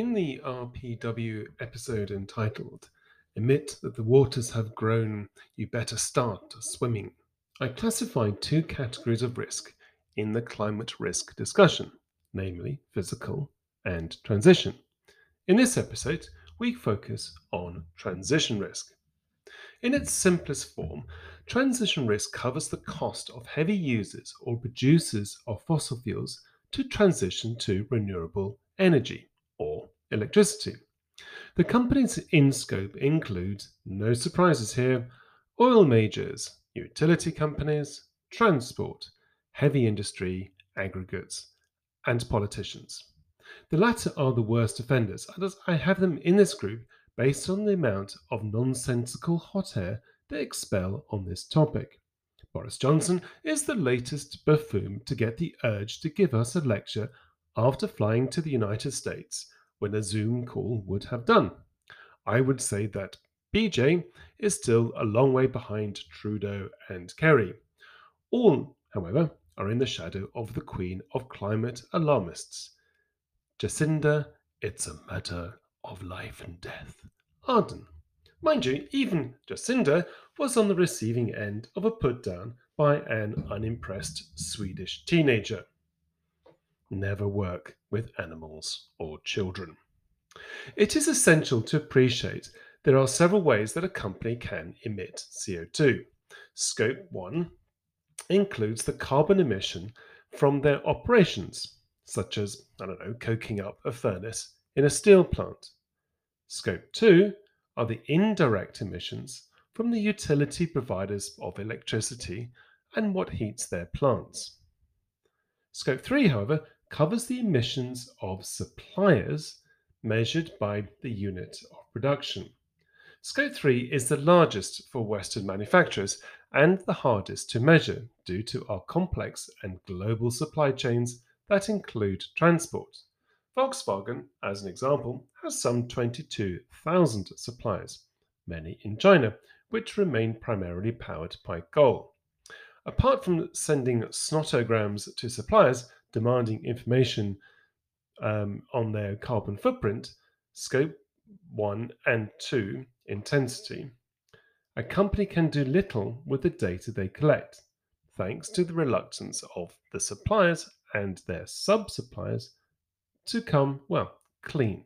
In the RPW episode entitled Admit that the waters have grown, you better start swimming, I classified two categories of risk in the climate risk discussion, namely physical and transition. In this episode, we focus on transition risk. In its simplest form, transition risk covers the cost of heavy users or producers of fossil fuels to transition to renewable energy electricity. The companies in scope include, no surprises here, oil majors, utility companies, transport, heavy industry, aggregates, and politicians. The latter are the worst offenders, and I have them in this group based on the amount of nonsensical hot air they expel on this topic. Boris Johnson is the latest buffoon to get the urge to give us a lecture after flying to the United States when a Zoom call would have done. I would say that BJ is still a long way behind Trudeau and Kerry. All, however, are in the shadow of the queen of climate alarmists. Jacinda, it's a matter of life and death. Ardern. Mind you, even Jacinda was on the receiving end of a put down by an unimpressed Swedish teenager. Never work with animals or children. It is essential to appreciate there are several ways that a company can emit CO2. Scope 1 includes the carbon emission from their operations, such as, I don't know, coking up a furnace in a steel plant. Scope 2 are the indirect emissions from the utility providers of electricity and what heats their plants. Scope 3, however, covers the emissions of suppliers measured by the unit of production. Scope 3 is the largest for Western manufacturers and the hardest to measure due to our complex and global supply chains that include transport. Volkswagen, as an example, has some 22,000 suppliers, many in China, which remain primarily powered by coal. Apart from sending snotograms to suppliers demanding information um, on their carbon footprint, scope 1 and 2 intensity, a company can do little with the data they collect, thanks to the reluctance of the suppliers and their sub suppliers to come, well, clean.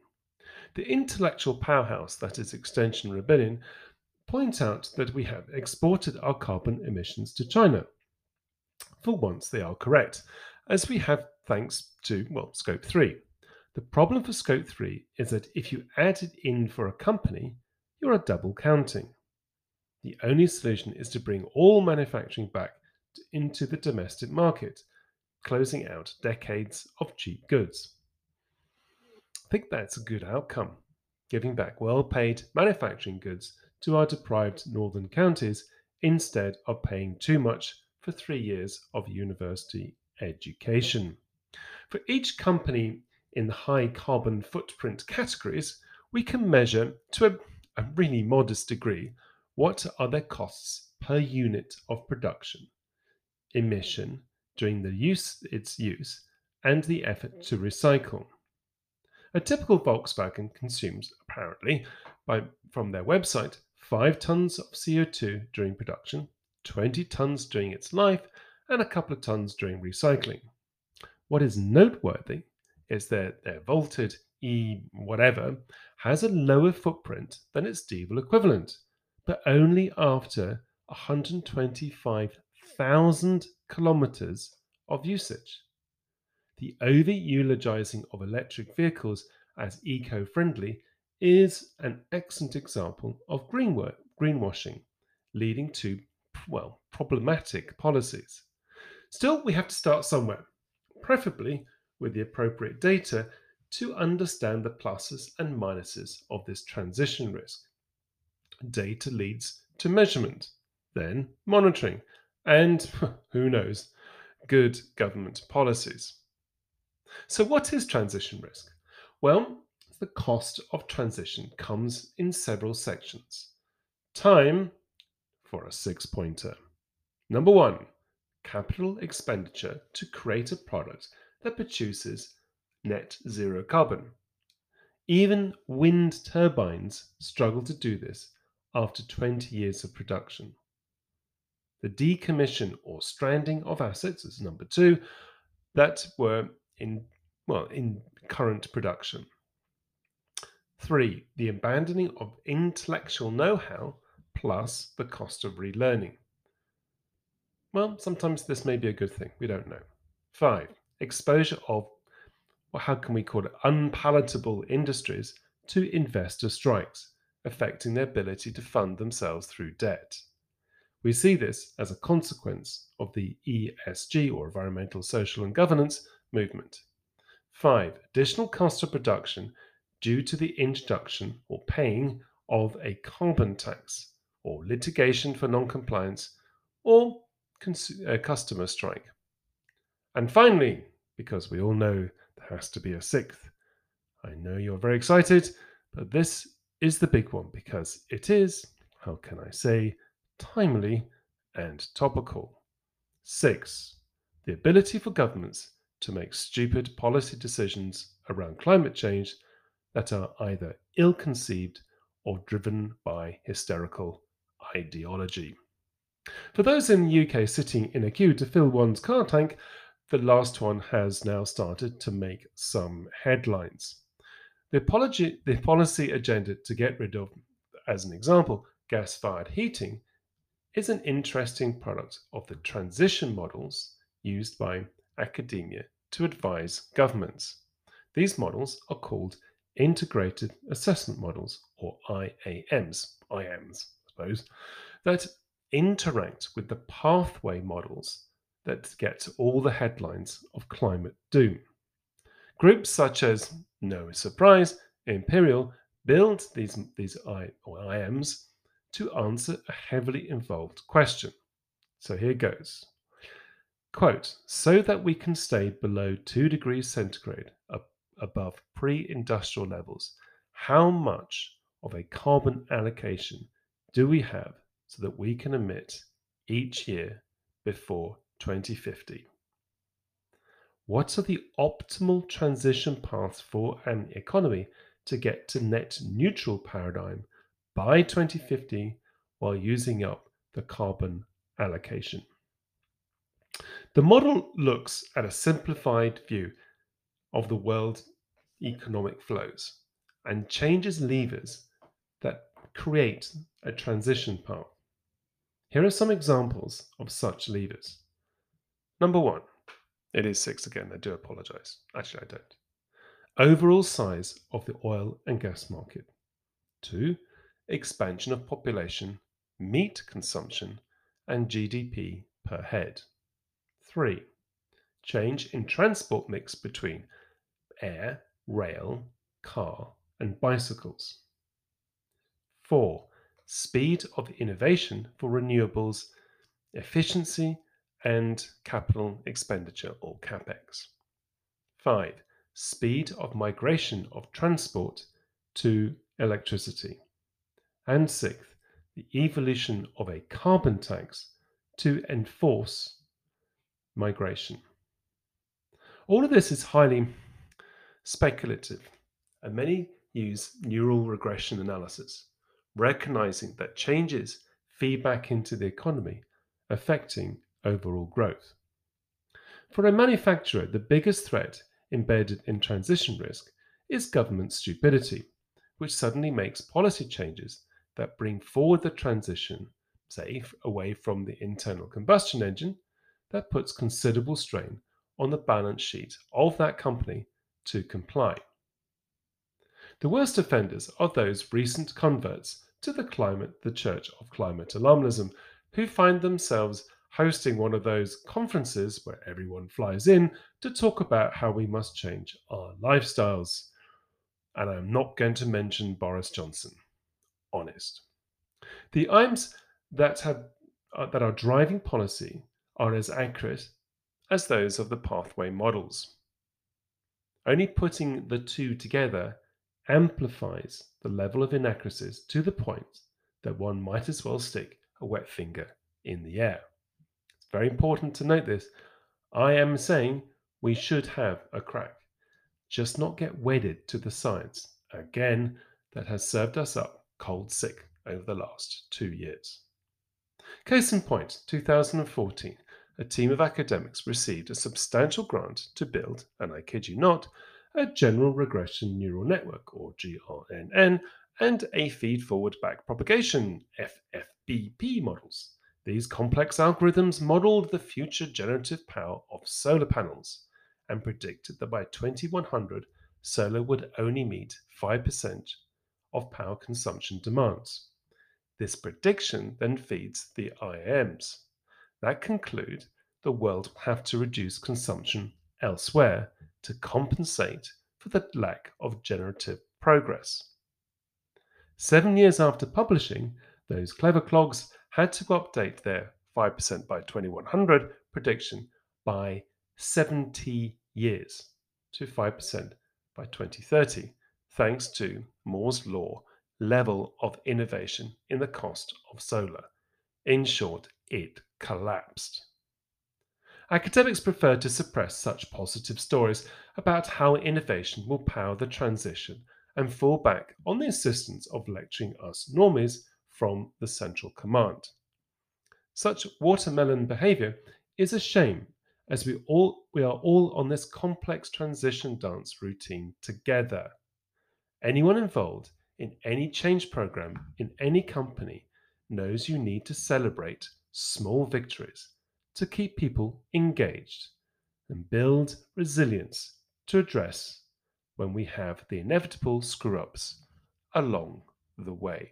The intellectual powerhouse that is Extinction Rebellion point out that we have exported our carbon emissions to China. For once, they are correct, as we have thanks to, well, Scope 3. The problem for Scope 3 is that if you add it in for a company, you are a double counting. The only solution is to bring all manufacturing back into the domestic market, closing out decades of cheap goods. I think that's a good outcome, giving back well paid manufacturing goods to our deprived northern counties instead of paying too much for three years of university education. For each company in the high carbon footprint categories, we can measure to a, a really modest degree what are their costs per unit of production, emission during the use its use, and the effort mm-hmm. to recycle. A typical Volkswagen consumes, apparently, by, from their website, 5 tons of CO2 during production, 20 tons during its life, and a couple of tons during recycling. What is noteworthy is that their vaulted E whatever has a lower footprint than its diesel equivalent, but only after 125,000 kilometers of usage. The over eulogizing of electric vehicles as eco friendly is an excellent example of greenwashing, leading to, well, problematic policies. Still, we have to start somewhere, preferably with the appropriate data to understand the pluses and minuses of this transition risk. Data leads to measurement, then monitoring, and who knows, good government policies. So, what is transition risk? Well, the cost of transition comes in several sections. Time for a six pointer. Number one, capital expenditure to create a product that produces net zero carbon. Even wind turbines struggle to do this after 20 years of production. The decommission or stranding of assets is number two that were in well in current production. Three, the abandoning of intellectual know-how plus the cost of relearning. Well, sometimes this may be a good thing. We don't know. Five, exposure of, well, how can we call it, unpalatable industries to investor strikes, affecting their ability to fund themselves through debt. We see this as a consequence of the ESG or environmental, social, and governance movement. Five, additional cost of production due to the introduction or paying of a carbon tax or litigation for non-compliance or cons- uh, customer strike. And finally, because we all know there has to be a sixth, I know you're very excited, but this is the big one because it is, how can I say, timely and topical. Six, the ability for governments to make stupid policy decisions around climate change that are either ill conceived or driven by hysterical ideology. For those in the UK sitting in a queue to fill one's car tank, the last one has now started to make some headlines. The, apology, the policy agenda to get rid of, as an example, gas fired heating is an interesting product of the transition models used by academia to advise governments. These models are called integrated assessment models, or IAMs, IAMs, I suppose, that interact with the pathway models that get all the headlines of climate doom. Groups such as, no surprise, Imperial build these, these I, or IAMs to answer a heavily involved question. So here goes. Quote, so that we can stay below 2 degrees centigrade up above pre industrial levels, how much of a carbon allocation do we have so that we can emit each year before 2050? What are the optimal transition paths for an economy to get to net neutral paradigm by 2050 while using up the carbon allocation? The model looks at a simplified view of the world economic flows and changes levers that create a transition path. Here are some examples of such levers. Number one, it is six again, I do apologize. Actually, I don't. Overall size of the oil and gas market. Two, expansion of population, meat consumption, and GDP per head. Three, change in transport mix between air, rail, car, and bicycles. 4. Speed of innovation for renewables, efficiency, and capital expenditure or capex. 5. Speed of migration of transport to electricity. And sixth, the evolution of a carbon tax to enforce migration. All of this is highly speculative, and many use neural regression analysis, recognizing that changes feed back into the economy, affecting overall growth. For a manufacturer, the biggest threat embedded in transition risk is government stupidity, which suddenly makes policy changes that bring forward the transition, say, away from the internal combustion engine, that puts considerable strain on the balance sheet of that company to comply. The worst offenders are those recent converts to the climate, the Church of Climate Alarmism, who find themselves hosting one of those conferences where everyone flies in to talk about how we must change our lifestyles. And I'm not going to mention Boris Johnson. Honest. The IAMs that have uh, that are driving policy are as accurate as those of the pathway models. Only putting the two together amplifies the level of inaccuracies to the point that one might as well stick a wet finger in the air. It's very important to note this. I am saying we should have a crack, just not get wedded to the science Again, that has served us up cold sick over the last two years. Case in point, 2014, a team of academics received a substantial grant to build, and I kid you not, a general regression neural network, or GRNN, and a feed forward back propagation, FFBP models. These complex algorithms modeled the future generative power of solar panels and predicted that by 2100, solar would only meet 5% of power consumption demands. This prediction then feeds the IAMs that conclude the world will have to reduce consumption elsewhere to compensate for the lack of generative progress. Seven years after publishing, those clever clogs had to update their 5% by 2100 prediction by 70 years to 5% by 2030, thanks to Moore's Law level of innovation in the cost of solar. In short, it collapsed. Academics prefer to suppress such positive stories about how innovation will power the transition and fall back on the assistance of lecturing us normies from the central command. Such watermelon behavior is a shame as we all we are all on this complex transition dance routine together. Anyone involved in any change program in any company knows you need to celebrate small victories to keep people engaged and build resilience to address when we have the inevitable screw ups along the way.